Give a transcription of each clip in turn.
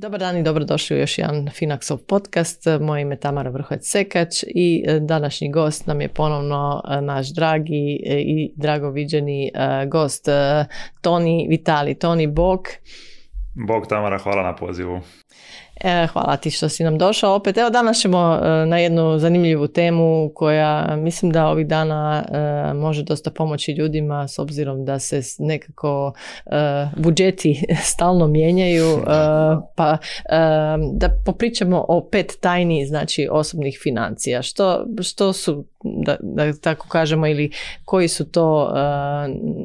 Dobar dan i dobrodošli u još jedan Finaxov podcast. Moje ime je Tamara Vrhovec-Sekač i e, današnji gost nam je ponovno e, naš dragi e, i drago viđeni gost Toni Vitali. Toni Bog. Bog Tamara, hvala na pozivu. E, hvala ti što si nam došao opet. Evo danas ćemo e, na jednu zanimljivu temu koja mislim da ovih dana e, može dosta pomoći ljudima s obzirom da se nekako budžeti stalno mijenjaju pa da popričamo o pet tajni znači osobnih financija. Što, što su da, da tako kažemo ili koji su to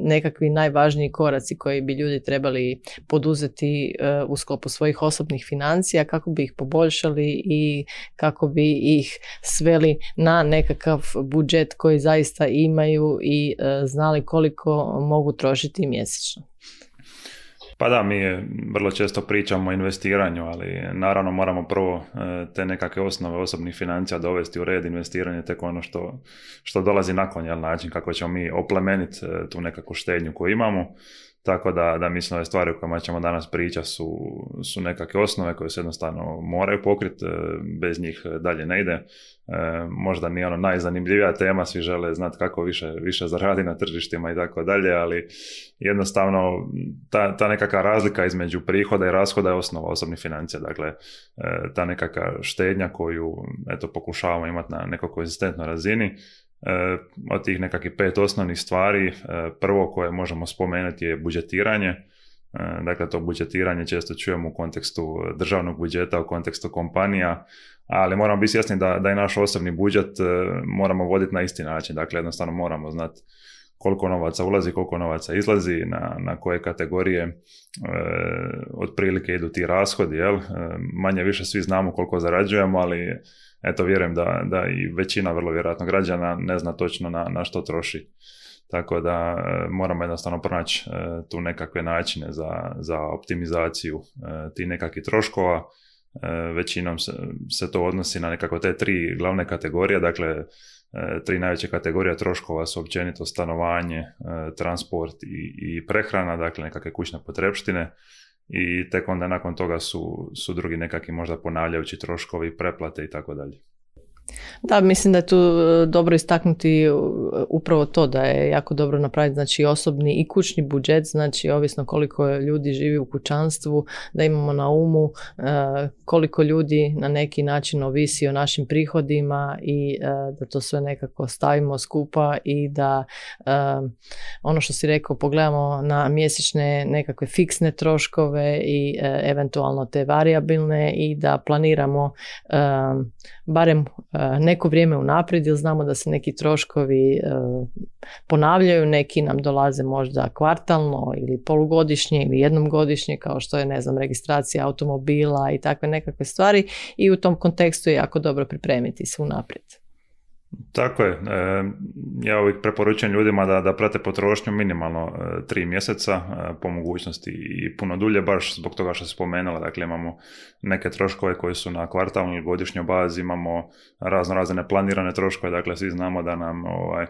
nekakvi najvažniji koraci koji bi ljudi trebali poduzeti u sklopu svojih osobnih financija kako bi ih poboljšali i kako bi ih sveli na nekakav budžet koji zaista imaju i e, znali koliko mogu trošiti mjesečno. Pa da, mi vrlo često pričamo o investiranju, ali naravno moramo prvo e, te nekakve osnove osobnih financija dovesti u red investiranje, tek ono što, što dolazi nakon, jel, način kako ćemo mi oplemeniti e, tu nekakvu štednju koju imamo. Tako da, da mislim ove stvari o kojima ćemo danas pričati su, su nekakve osnove koje se jednostavno moraju pokriti, e, bez njih dalje ne ide. E, možda nije ono najzanimljivija tema, svi žele znati kako više, više zaradi na tržištima i tako dalje, ali jednostavno ta, ta nekakva razlika između prihoda i rashoda je osnova osobnih financija. Dakle, e, ta nekakva štednja koju eto, pokušavamo imati na nekoj konzistentnoj razini, E, od tih nekakvih pet osnovnih stvari, e, prvo koje možemo spomenuti je budžetiranje. E, dakle, to budžetiranje često čujemo u kontekstu državnog budžeta, u kontekstu kompanija, ali moramo biti svjesni da, da je naš osobni budžet moramo voditi na isti način. Dakle, jednostavno moramo znati koliko novaca ulazi, koliko novaca izlazi, na, na koje kategorije e, otprilike idu ti rashodi. Jel? manje više svi znamo koliko zarađujemo, ali eto vjerujem da, da i većina vrlo vjerojatno građana ne zna točno na, na što troši. Tako da e, moramo jednostavno pronaći e, tu nekakve načine za, za optimizaciju e, tih nekakvih troškova. Većinom se, se to odnosi na nekako te tri glavne kategorije, dakle tri najveće kategorije troškova su općenito stanovanje, transport i, i prehrana, dakle nekakve kućne potrepštine i tek onda nakon toga su, su drugi nekakvi možda ponavljajući troškovi, preplate i tako dalje. Da, mislim da je tu e, dobro istaknuti e, upravo to da je jako dobro napraviti znači osobni i kućni budžet, znači ovisno koliko ljudi živi u kućanstvu, da imamo na umu e, koliko ljudi na neki način ovisi o našim prihodima i da to sve nekako stavimo skupa i da ono što si rekao pogledamo na mjesečne nekakve fiksne troškove i eventualno te variabilne i da planiramo barem neko vrijeme unaprijed jer znamo da se neki troškovi ponavljaju, neki nam dolaze možda kvartalno ili polugodišnje ili jednom godišnje kao što je ne znam registracija automobila i takve nekakve stvari i u tom kontekstu je jako dobro pripremiti se unaprijed. Tako je. E, ja uvijek preporučujem ljudima da, da prate potrošnju minimalno e, tri mjeseca, e, po mogućnosti i puno dulje, baš zbog toga što se spomenula. Dakle, imamo neke troškove koji su na kvartalnoj ili godišnjoj bazi, imamo razno razne neplanirane troškove, dakle svi znamo da nam ovaj,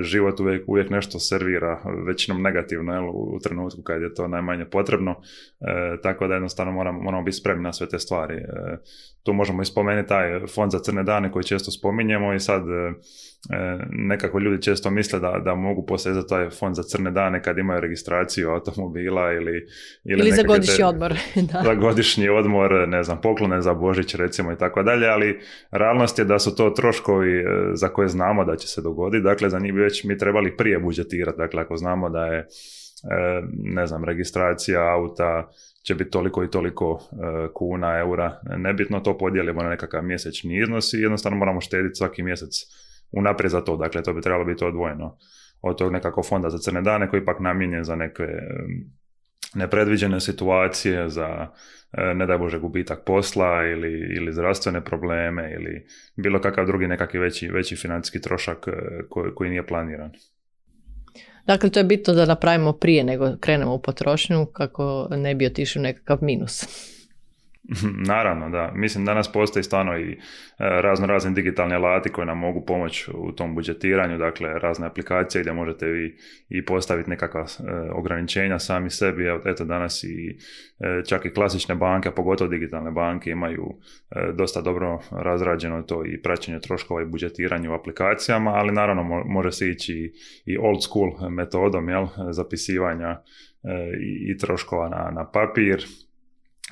život uvijek, uvijek nešto servira, većinom negativno jel, u, trenutku kad je to najmanje potrebno, tako da jednostavno moramo, moramo biti spremni na sve te stvari. Tu možemo i spomenuti taj fond za crne dane koji često spominjemo i sad e, e, nekako ljudi često misle da, da mogu posezati taj fond za crne dane kad imaju registraciju automobila ili... Ili, ili za godišnji odmor. da. Za godišnji odmor, ne znam, poklone za Božić recimo i tako dalje, ali realnost je da su to troškovi e, za koje znamo da će se dogoditi, dakle za njih bi već mi trebali prije budžetirati, dakle ako znamo da je ne znam, registracija auta će biti toliko i toliko e, kuna, eura, nebitno to podijelimo na nekakav mjesečni iznos i jednostavno moramo štediti svaki mjesec unaprijed za to, dakle to bi trebalo biti odvojeno od tog nekako fonda za crne dane koji ipak namijenjen za neke nepredviđene situacije, za e, ne daj Bože gubitak posla ili, ili zdravstvene probleme ili bilo kakav drugi nekakvi veći, veći financijski trošak e, koji, koji nije planiran. Dakle, to je bitno da napravimo prije nego krenemo u potrošnju kako ne bi otišao nekakav minus. Naravno, da. Mislim, danas postoji stvarno i e, razno razni digitalni alati koji nam mogu pomoći u tom budžetiranju, dakle razne aplikacije gdje možete vi i postaviti nekakva e, ograničenja sami sebi. Eto danas i e, čak i klasične banke, pogotovo digitalne banke imaju dosta dobro razrađeno to i praćenje troškova i budžetiranje u aplikacijama, ali naravno može se ići i old school metodom jel, zapisivanja i troškova na, na papir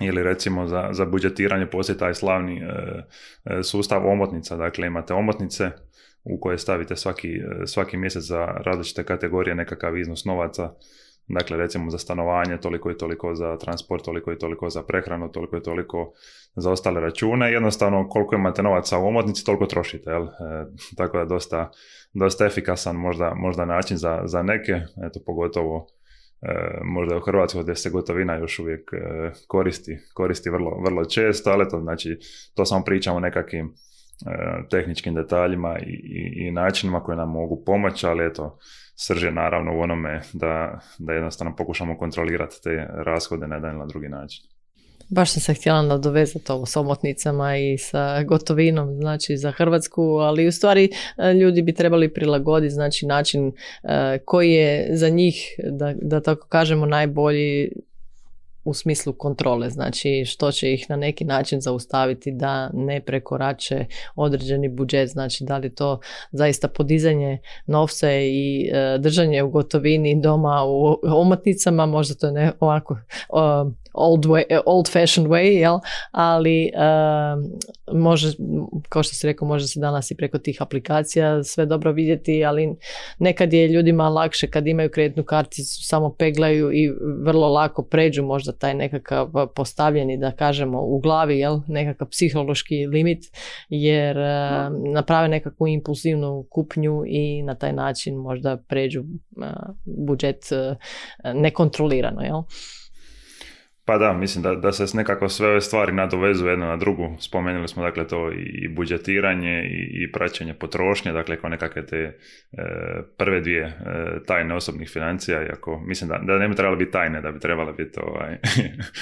ili recimo za, za budžetiranje postoji taj slavni e, e, sustav omotnica, dakle imate omotnice u koje stavite svaki, e, svaki mjesec za različite kategorije nekakav iznos novaca, dakle recimo za stanovanje, toliko i toliko za transport, toliko i toliko za prehranu, toliko i toliko za ostale račune, jednostavno koliko imate novaca u omotnici, toliko trošite, jel? tako da dosta, dosta efikasan možda, možda način za, za neke, eto pogotovo E, možda u Hrvatskoj gdje se gotovina još uvijek e, koristi, koristi vrlo, vrlo često, ali to znači, to samo pričamo o nekakvim e, tehničkim detaljima i, i, i, načinima koji nam mogu pomoći, ali eto, srže naravno u onome da, da jednostavno pokušamo kontrolirati te rashode na jedan ili na drugi način. Baš sam se htjela nadovezati ovo s omotnicama i sa gotovinom, znači za Hrvatsku, ali u stvari e, ljudi bi trebali prilagoditi znači način e, koji je za njih, da, da tako kažemo, najbolji u smislu kontrole, znači što će ih na neki način zaustaviti da ne prekorače određeni budžet, znači da li to zaista podizanje novca i e, držanje u gotovini doma u omotnicama, možda to ne ovako old, way, old fashioned way, jel? ali može, kao što si rekao, može se danas i preko tih aplikacija sve dobro vidjeti, ali nekad je ljudima lakše kad imaju kreditnu karticu, samo peglaju i vrlo lako pređu možda taj nekakav postavljeni, da kažemo, u glavi, jel? nekakav psihološki limit, jer naprave nekakvu impulsivnu kupnju i na taj način možda pređu budžet nekontrolirano. Jel? Pa da, mislim da, da se nekako sve ove stvari nadovezuju jedna na drugu. Spomenuli smo dakle to i budžetiranje i, i praćenje potrošnje, dakle kao nekakve te e, prve dvije e, tajne osobnih financija, iako mislim da, da ne bi trebalo biti tajne, da bi trebalo biti ovaj,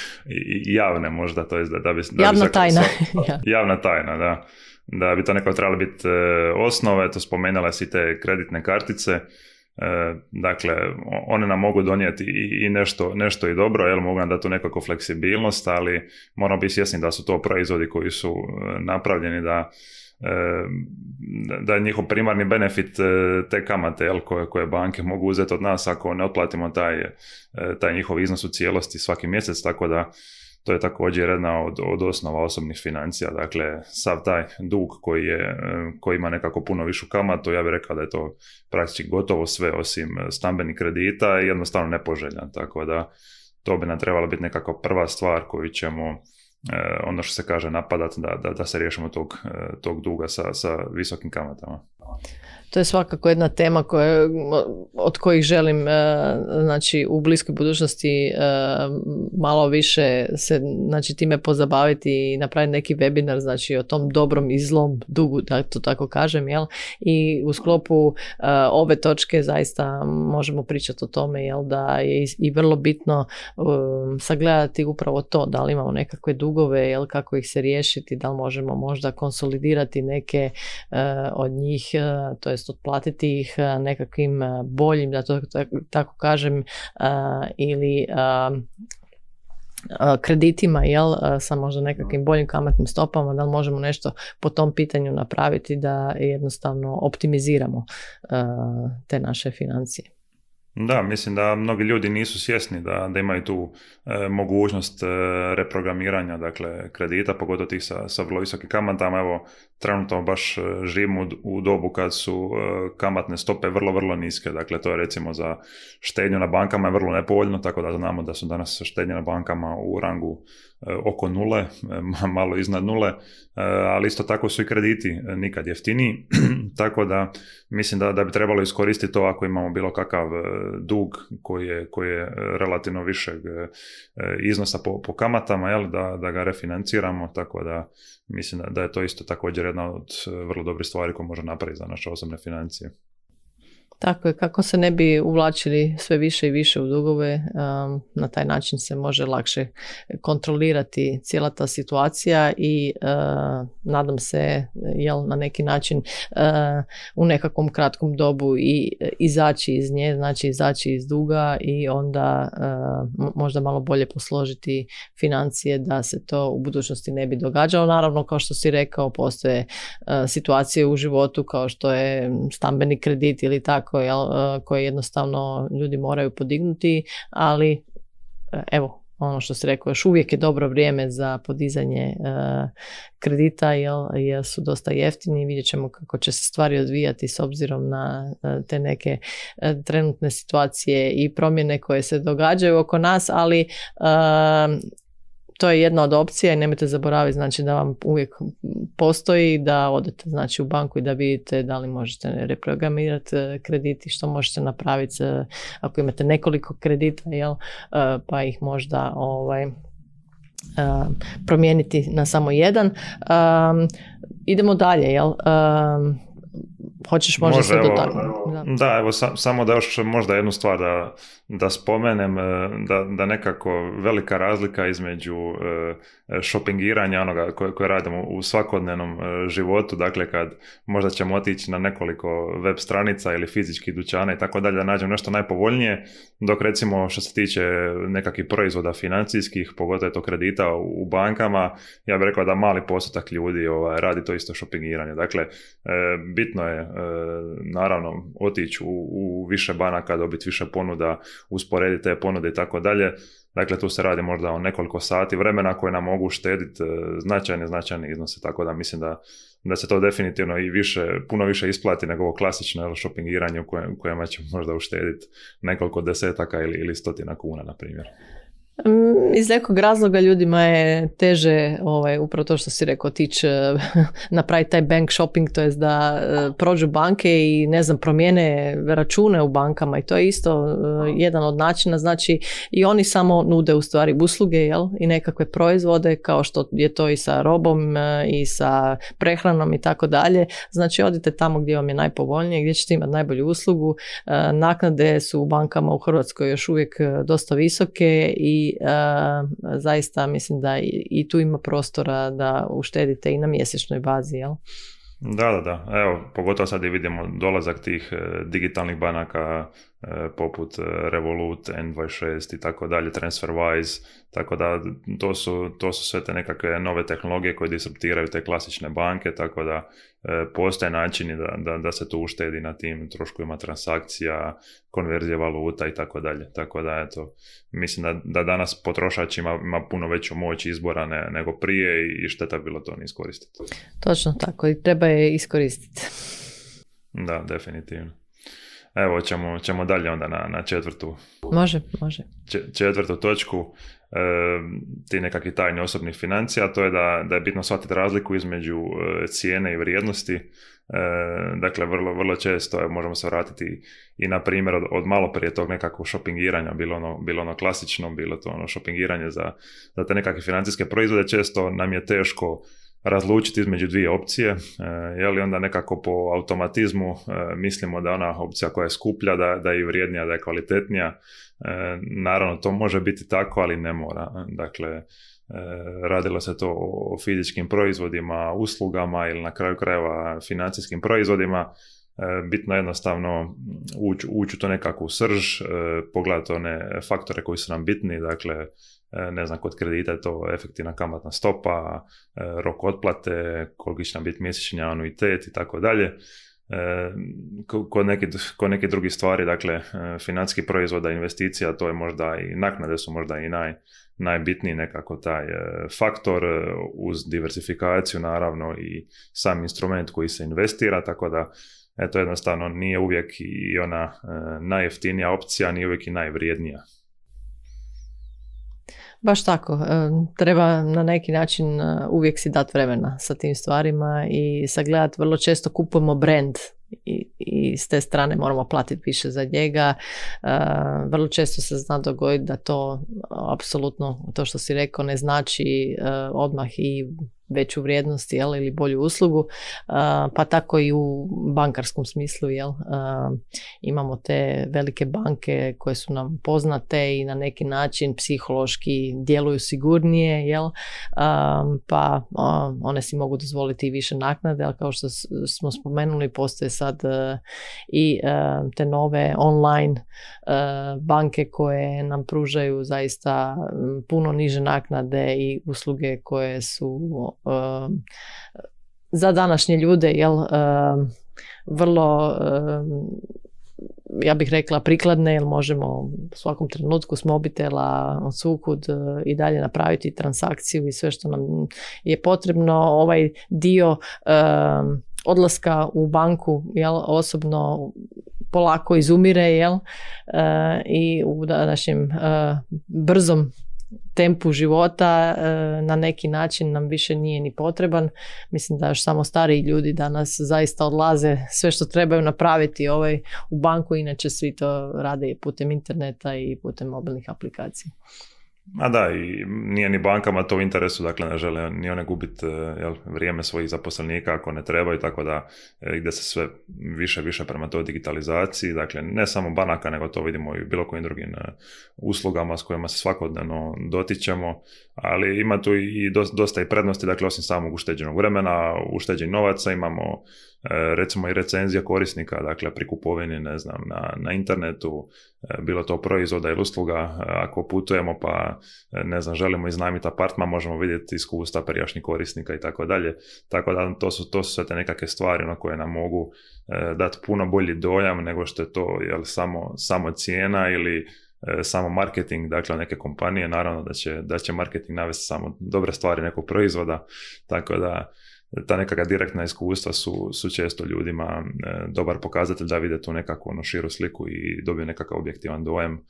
javne možda, to je da, da bi... Da javna tajna. javna tajna, da. Da bi to nekako trebalo biti e, osnove, to spomenula si te kreditne kartice, E, dakle, one nam mogu donijeti i nešto, nešto i dobro, jel, mogu nam dati tu nekakvu fleksibilnost, ali moramo biti svjesni da su to proizvodi koji su e, napravljeni da e, da je njihov primarni benefit te kamate jel, koje, koje banke mogu uzeti od nas ako ne otplatimo taj, taj njihov iznos u cijelosti svaki mjesec, tako da to je također jedna od, od osnova osobnih financija. Dakle, sav taj dug koji, je, koji ima nekako puno višu kamatu, ja bih rekao da je to praktički gotovo sve osim stambenih kredita i jednostavno nepoželjan. Tako da to bi nam trebala biti nekako prva stvar koju ćemo e, ono što se kaže napadati da, da, da se riješimo tog, e, tog duga sa, sa visokim kamatama to je svakako jedna tema koje, od kojih želim e, znači, u bliskoj budućnosti e, malo više se znači, time pozabaviti i napraviti neki webinar znači, o tom dobrom i zlom dugu, da to tako kažem. Jel? I u sklopu e, ove točke zaista možemo pričati o tome jel? da je i vrlo bitno sagledati upravo to, da li imamo nekakve dugove, jel? kako ih se riješiti, da li možemo možda konsolidirati neke od njih, to je jest otplatiti ih e, nekakvim e, boljim, da to tako kažem, e, ili kreditima, jel, sa možda nekakvim boljim kamatnim stopama, da li možemo nešto po tom pitanju napraviti da jednostavno optimiziramo te naše financije. Da, mislim da mnogi ljudi nisu svjesni da, da imaju tu e, mogućnost e, reprogramiranja dakle, kredita, pogotovo tih sa, sa vrlo visokim kamatama. Evo, trenutno baš e, živimo u, dobu kad su kamatne stope vrlo, vrlo niske. Dakle, to je recimo za štednju na bankama je vrlo nepovoljno, tako da znamo da su danas štednje na bankama u rangu oko nule, malo iznad nule, ali isto tako su i krediti nikad jeftiniji, tako da mislim da, da bi trebalo iskoristiti to ako imamo bilo kakav dug koji je, koji je relativno višeg e, iznosa po, po kamatama, jel, da, da ga refinanciramo, tako da mislim da, da je to isto također jedna od vrlo dobrih stvari koje može napraviti za naše osobne financije. Tako je, kako se ne bi uvlačili sve više i više u dugove, um, na taj način se može lakše kontrolirati cijela ta situacija i uh, nadam se jel, na neki način uh, u nekakvom kratkom dobu i izaći iz nje, znači izaći iz duga i onda uh, možda malo bolje posložiti financije da se to u budućnosti ne bi događalo. Naravno, kao što si rekao, postoje situacije u životu kao što je stambeni kredit ili tako, jel, koje jednostavno ljudi moraju podignuti, ali evo, ono što se rekao, još uvijek je dobro vrijeme za podizanje kredita jer, su dosta jeftini. Vidjet ćemo kako će se stvari odvijati s obzirom na te neke trenutne situacije i promjene koje se događaju oko nas, ali to je jedna od opcija i nemojte zaboraviti znači da vam uvijek postoji da odete znači u banku i da vidite da li možete reprogramirati e, krediti, što možete napraviti e, ako imate nekoliko kredita, jel, e, pa ih možda ovaj, promijeniti na samo jedan. idemo dalje, jel? Hoćeš možda se dotaknuti? Da. evo samo da još možda jednu stvar da, da spomenem, e, da, da nekako velika razlika između šopingiranja onoga koje, koje radimo u svakodnevnom e, životu, dakle kad možda ćemo otići na nekoliko web stranica ili fizičkih dućana i tako dalje da nađemo nešto najpovoljnije, dok recimo što se tiče nekakvih proizvoda financijskih, pogotovo to kredita u bankama, ja bih rekao da mali postotak ljudi ovaj, radi to isto šopingiranje. Dakle, e, bitno je e, naravno otići u, u više banaka, dobiti više ponuda, usporediti te ponude i tako dalje, Dakle, tu se radi možda o nekoliko sati vremena koje nam mogu štediti e, značajne, značajne iznose, tako da mislim da, da se to definitivno i više, puno više isplati nego ovo klasično shoppingiranje u kojima ćemo možda uštediti nekoliko desetaka ili, ili stotina kuna, na primjer. Mm, iz nekog razloga ljudima je teže ovaj, upravo to što si rekao tići napraviti taj bank shopping, to jest da e, prođu banke i ne znam promijene račune u bankama i to je isto e, jedan od načina, znači i oni samo nude u stvari usluge jel? i nekakve proizvode kao što je to i sa robom i sa prehranom i tako dalje, znači odite tamo gdje vam je najpovoljnije, gdje ćete imati najbolju uslugu, naknade su u bankama u Hrvatskoj još uvijek dosta visoke i zaista mislim da i, tu ima prostora da uštedite i na mjesečnoj bazi, jel? Da, da, da. Evo, pogotovo sad i vidimo dolazak tih e, digitalnih banaka e, poput e, Revolut, N26 i tako dalje, TransferWise, tako da to su, to su sve te nekakve nove tehnologije koje disruptiraju te klasične banke, tako da postoje načini da, da, da se tu uštedi na tim troškovima transakcija, konverzije valuta i tako dalje. Tako da, eto, mislim da, da danas potrošač ima, ima puno veću moć izbora ne, nego prije i šteta bilo to ne iskoristiti. Točno tako i treba je iskoristiti. Da, definitivno. Evo, ćemo, ćemo dalje onda na, na četvrtu. Može, može. četvrtu točku e, ti nekakvi tajni osobnih financija, to je da, da je bitno shvatiti razliku između e, cijene i vrijednosti. E, dakle, vrlo, vrlo često možemo se vratiti i na primjer od, od malo prije tog nekakvog shopingiranja, bilo ono, bilo ono klasično, bilo to ono shoppingiranje za, za te nekakve financijske proizvode, često nam je teško razlučiti između dvije opcije, e, je li onda nekako po automatizmu e, mislimo da ona opcija koja je skuplja, da, da je vrijednija, da je kvalitetnija. E, naravno, to može biti tako, ali ne mora. Dakle, radilo se to o fizičkim proizvodima, uslugama ili na kraju krajeva financijskim proizvodima, bitno jednostavno ući u to nekakvu srž, pogledati one faktore koji su nam bitni, dakle ne znam, kod kredita je to efektivna kamatna stopa, e, rok otplate, koliki će nam biti mjesečni anuitet i tako dalje. E, kod neke, kod neke druge stvari, dakle, financijski proizvoda, investicija, to je možda i naknade su možda i naj, najbitniji nekako taj faktor uz diversifikaciju naravno i sam instrument koji se investira, tako da eto jednostavno nije uvijek i ona najjeftinija opcija, nije uvijek i najvrijednija. Baš tako. E, treba na neki način e, uvijek si dati vremena sa tim stvarima i sagledati. Vrlo često kupujemo brand i, i s te strane moramo platiti više za njega. E, vrlo često se zna dogoditi da to apsolutno, to što si rekao, ne znači odmah i veću vrijednost jel, ili bolju uslugu, pa tako i u bankarskom smislu. Jel, imamo te velike banke koje su nam poznate i na neki način psihološki djeluju sigurnije, jel, pa one si mogu dozvoliti i više naknade, ali kao što smo spomenuli, postoje sad e, i e, te nove online e, banke koje nam pružaju zaista puno niže naknade i usluge koje su za današnje ljude jel, vrlo ja bih rekla prikladne jer možemo u svakom trenutku s mobitela od sukud i dalje napraviti transakciju i sve što nam je potrebno. Ovaj dio odlaska u banku jel, osobno polako izumire jel, i u današnjem brzom tempu života e, na neki način nam više nije ni potreban. Mislim da još samo stariji ljudi danas zaista odlaze sve što trebaju napraviti ovaj u banku, inače svi to rade putem interneta i putem mobilnih aplikacija. A da, i nije ni bankama to u interesu, dakle ne žele ni one gubiti e, vrijeme svojih zaposlenika ako ne trebaju, tako da e, ide se sve više više prema toj digitalizaciji, dakle ne samo banaka, nego to vidimo i bilo kojim drugim e, uslugama s kojima se svakodnevno dotičemo, ali ima tu i dosta i prednosti, dakle osim samog ušteđenog vremena, ušteđenih novaca imamo recimo i recenzija korisnika, dakle pri kupovini, ne znam, na, na internetu, e, bilo to proizvoda ili usluga, e, ako putujemo pa, ne znam, želimo iznajmiti apartman, možemo vidjeti iskustva prijašnjih korisnika i tako dalje, tako da to su, to su sve te nekakve stvari na koje nam mogu dati puno bolji dojam nego što je to jel, samo, samo cijena ili samo marketing, dakle neke kompanije, naravno da će, da će marketing navesti samo dobre stvari nekog proizvoda, tako da ta nekakva direktna iskustva su, su često ljudima e, dobar pokazatelj da vide tu nekakvu ono, širu sliku i dobiju nekakav objektivan dojem e,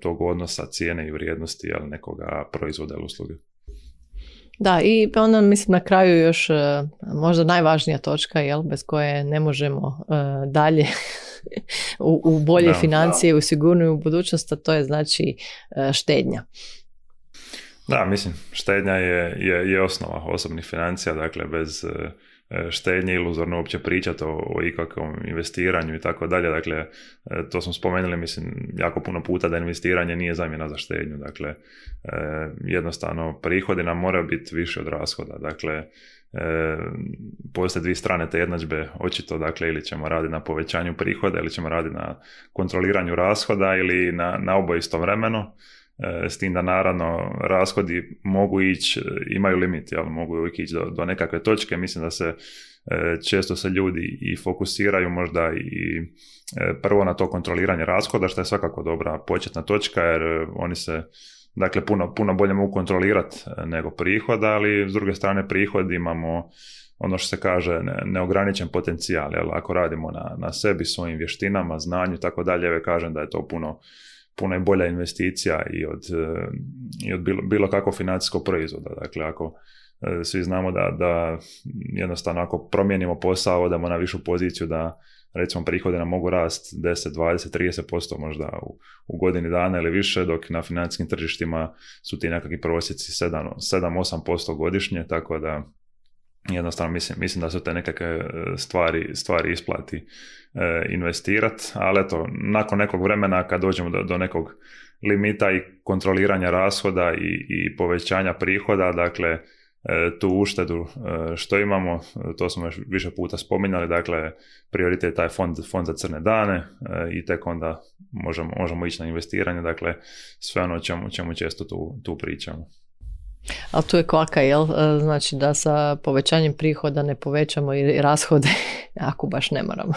tog odnosa cijene i vrijednosti ali nekoga proizvoda ili usluge. Da, i onda mislim na kraju još e, možda najvažnija točka jel, bez koje ne možemo dalje u, u bolje financije, u sigurniju budućnost, a to je znači štednja. Da, mislim, štednja je, je, je osnova osobnih financija, dakle bez e, e, štednje iluzorno uopće pričati o, o ikakvom investiranju i tako dalje. Dakle, e, to smo spomenuli, mislim, jako puno puta da investiranje nije zamjena za štednju. Dakle, jednostavno prihodi nam moraju biti više od rashoda. Dakle, postoje dvije strane te jednadžbe, očito, dakle, ili ćemo raditi na povećanju prihoda, ili ćemo raditi na kontroliranju rashoda, ili na, na oboje istovremeno. E, s tim da naravno rashodi mogu ići, imaju limit, jel, mogu uvijek ići do, do nekakve točke, mislim da se e, često se ljudi i fokusiraju možda i e, prvo na to kontroliranje rashoda, što je svakako dobra početna točka, jer oni se dakle puno, puno bolje mogu kontrolirati nego prihoda, ali s druge strane prihod imamo ono što se kaže neograničen potencijal, jel, ako radimo na, na sebi, svojim vještinama, znanju, tako dalje, kažem da je to puno puno je bolja investicija i od, e, i od bilo, bilo kakvog financijskog proizvoda. Dakle, ako e, svi znamo da, da jednostavno ako promijenimo posao, odemo na višu poziciju da recimo prihode nam mogu rast 10, 20, 30% možda u, u godini dana ili više, dok na financijskim tržištima su ti nekakvi prosjeci 7-8% godišnje, tako da jednostavno mislim, mislim da su te nekakve e, stvari, stvari isplati investirati, ali eto, nakon nekog vremena kad dođemo do, do nekog limita i kontroliranja rashoda i, i povećanja prihoda, dakle, e, tu uštedu e, što imamo, to smo još više puta spominjali, dakle, prioritet je taj fond, fond za crne dane i tek onda možemo, možemo ići na investiranje, dakle, sve ono čemu, čemu često tu, tu pričamo. Ali tu je kvaka, jel? E, znači da sa povećanjem prihoda ne povećamo i rashode ako baš ne moramo.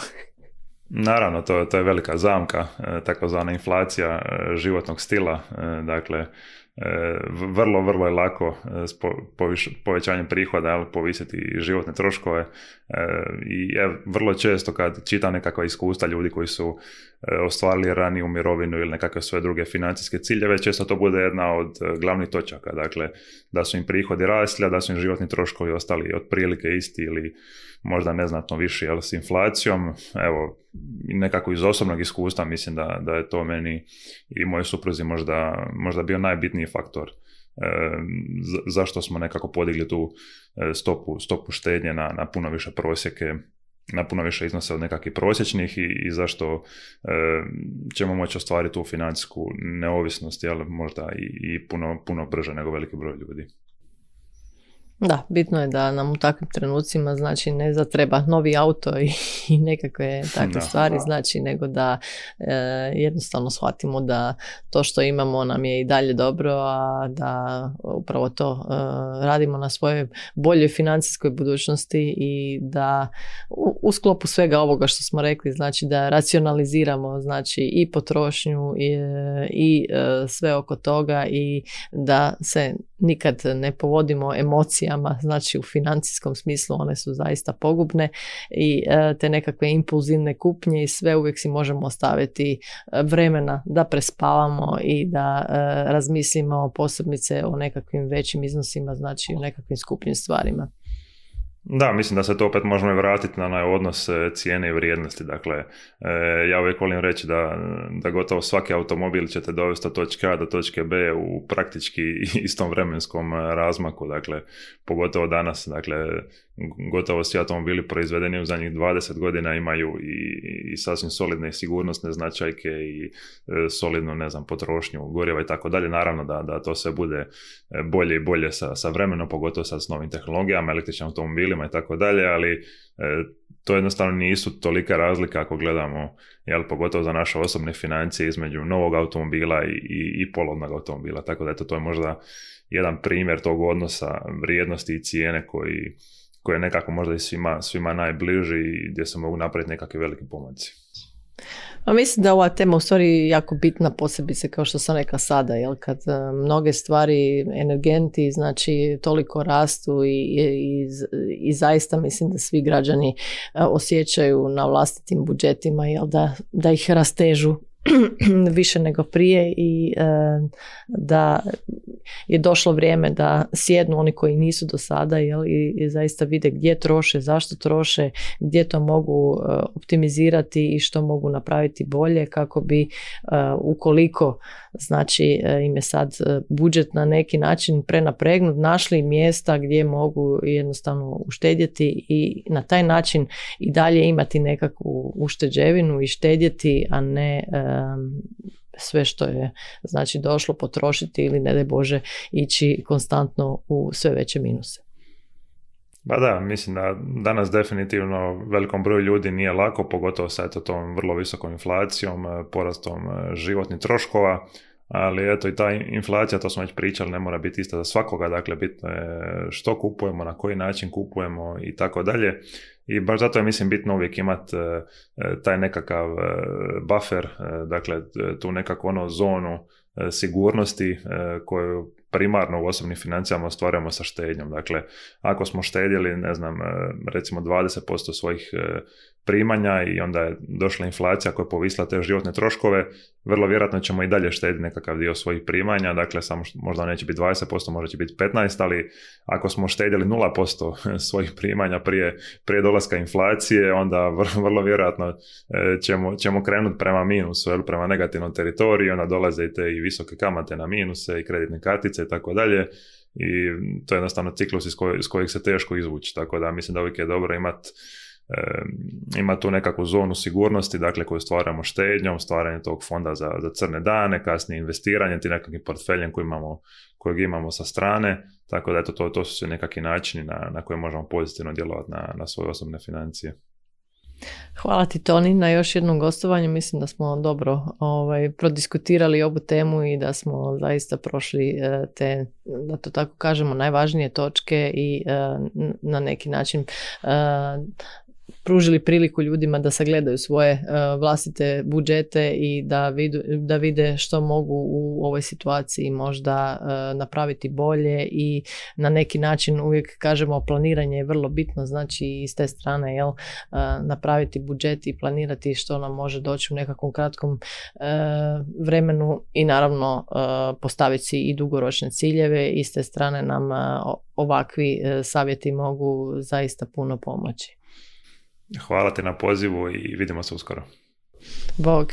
Naravno, to, to je velika zamka, e, takozvana inflacija e, životnog stila. Dakle, vrlo, vrlo je lako s povećanjem prihoda ali povisiti životne troškove i vrlo često kad čitam nekakva iskustva ljudi koji su E, ostvarili raniju mirovinu ili nekakve sve druge financijske ciljeve, često to bude jedna od e, glavnih točaka, dakle da su im prihodi rasli, da su im životni troškovi ostali otprilike isti ili možda neznatno viši, ali s inflacijom, evo, nekako iz osobnog iskustva mislim da, da je to meni i moj supruzi možda, možda bio najbitniji faktor zašto smo nekako podigli tu stopu, stopu štednje na, na puno više prosjeke na puno više iznose od nekakvih prosječnih i, i zašto ćemo moći ostvariti tu financijsku neovisnost, ali možda i, i puno, puno brže nego veliki broj ljudi. Da, bitno je da nam u takvim trenucima znači ne zatreba novi auto i, i nekakve takve stvari, znači nego da e, jednostavno shvatimo da to što imamo nam je i dalje dobro, a da upravo to e, radimo na svojoj boljoj financijskoj budućnosti i da u, sklopu svega ovoga što smo rekli, znači da racionaliziramo znači i potrošnju i, i e, sve oko toga i da se nikad ne povodimo emocijama, znači u financijskom smislu one su zaista pogubne i e, te nekakve impulzivne kupnje i sve uvijek si možemo ostaviti e, vremena da prespavamo i da e, razmislimo posebice o nekakvim većim iznosima, znači o nekakvim skupnim stvarima. Da, mislim da se to opet možemo vratiti na onaj odnos e, cijene i vrijednosti. Dakle, e, ja uvijek volim reći da, da gotovo svaki automobil ćete dovesti od točke A do točke B u praktički istom vremenskom e, razmaku. Dakle, pogotovo danas, dakle, gotovo svi automobili proizvedeni u zadnjih 20 godina imaju i, i sasvim solidne sigurnosne značajke i solidnu, ne znam, potrošnju goriva i tako dalje. Naravno da, da to sve bude bolje i bolje sa, sa vremenom, pogotovo sad s novim tehnologijama, električnim automobilima i tako dalje, ali e, to jednostavno nisu tolika razlika ako gledamo, jel, pogotovo za naše osobne financije između novog automobila i, i, i polovnog automobila. Tako da eto, to je možda jedan primjer tog odnosa vrijednosti i cijene koji, koji je nekako možda i svima, svima najbliži gdje se mogu napraviti nekakvi veliki pomaci. Pa mislim da ova tema u stvari jako bitna posebice kao što sam rekla sada, jel kad e, mnoge stvari, energenti znači toliko rastu i, i, i zaista mislim da svi građani e, osjećaju na vlastitim budžetima jel da, da ih rastežu više nego prije i e, da je došlo vrijeme da sjednu oni koji nisu do sada jel, i, zaista vide gdje troše, zašto troše, gdje to mogu e, optimizirati i što mogu napraviti bolje kako bi e, ukoliko znači im je sad budžet na neki način prenapregnut, našli mjesta gdje mogu jednostavno uštedjeti i na taj način i dalje imati nekakvu ušteđevinu i štedjeti, a ne sve što je znači došlo potrošiti ili ne daj Bože ići konstantno u sve veće minuse. Ba da, mislim da danas definitivno velikom broju ljudi nije lako, pogotovo sa eto tom vrlo visokom inflacijom, porastom životnih troškova, ali eto i ta inflacija, to smo već pričali, ne mora biti ista za svakoga, dakle bitno je što kupujemo, na koji način kupujemo i tako dalje. I baš zato je mislim bitno uvijek imati e, e, taj nekakav e, buffer, dakle tu nekakvu ono zonu sigurnosti koju primarno u osobnim financijama ostvarujemo sa štednjom. Dakle, ako smo štedjeli, ne znam, recimo 20% svojih primanja i onda je došla inflacija koja je povisla te životne troškove, vrlo vjerojatno ćemo i dalje štediti nekakav dio svojih primanja, dakle samo možda neće biti 20%, možda će biti 15%, ali ako smo štedjeli 0% svojih primanja prije, prije dolaska inflacije, onda vrlo, vjerojatno e, ćemo, ćemo krenuti prema minusu, ili prema negativnom teritoriju, onda dolaze i te i visoke kamate na minuse i kreditne kartice i tako dalje i to je jednostavno ciklus iz, iz kojeg se teško izvući, tako da mislim da uvijek je dobro imati ima tu nekakvu zonu sigurnosti, dakle koju stvaramo štednjom, stvaranje tog fonda za, za crne dane, kasnije investiranje, ti nekakvim portfeljem koji imamo, kojeg imamo sa strane, tako da eto, to, to su sve nekakvi načini na, na koje možemo pozitivno djelovati na, na svoje osobne financije. Hvala ti Toni na još jednom gostovanju. Mislim da smo dobro ovaj, prodiskutirali ovu temu i da smo zaista prošli e, te, da to tako kažemo, najvažnije točke i e, na neki način e, pružili priliku ljudima da sagledaju svoje uh, vlastite budžete i da, vidu, da vide što mogu u ovoj situaciji možda uh, napraviti bolje i na neki način uvijek kažemo planiranje je vrlo bitno, znači i s te strane jel, uh, napraviti budžet i planirati što nam može doći u nekakvom kratkom vremenu i naravno postaviti si i dugoročne ciljeve i s te strane nam ovakvi savjeti mogu zaista puno pomoći. Hvala te na pozivu i vidimo se uskoro. Bog.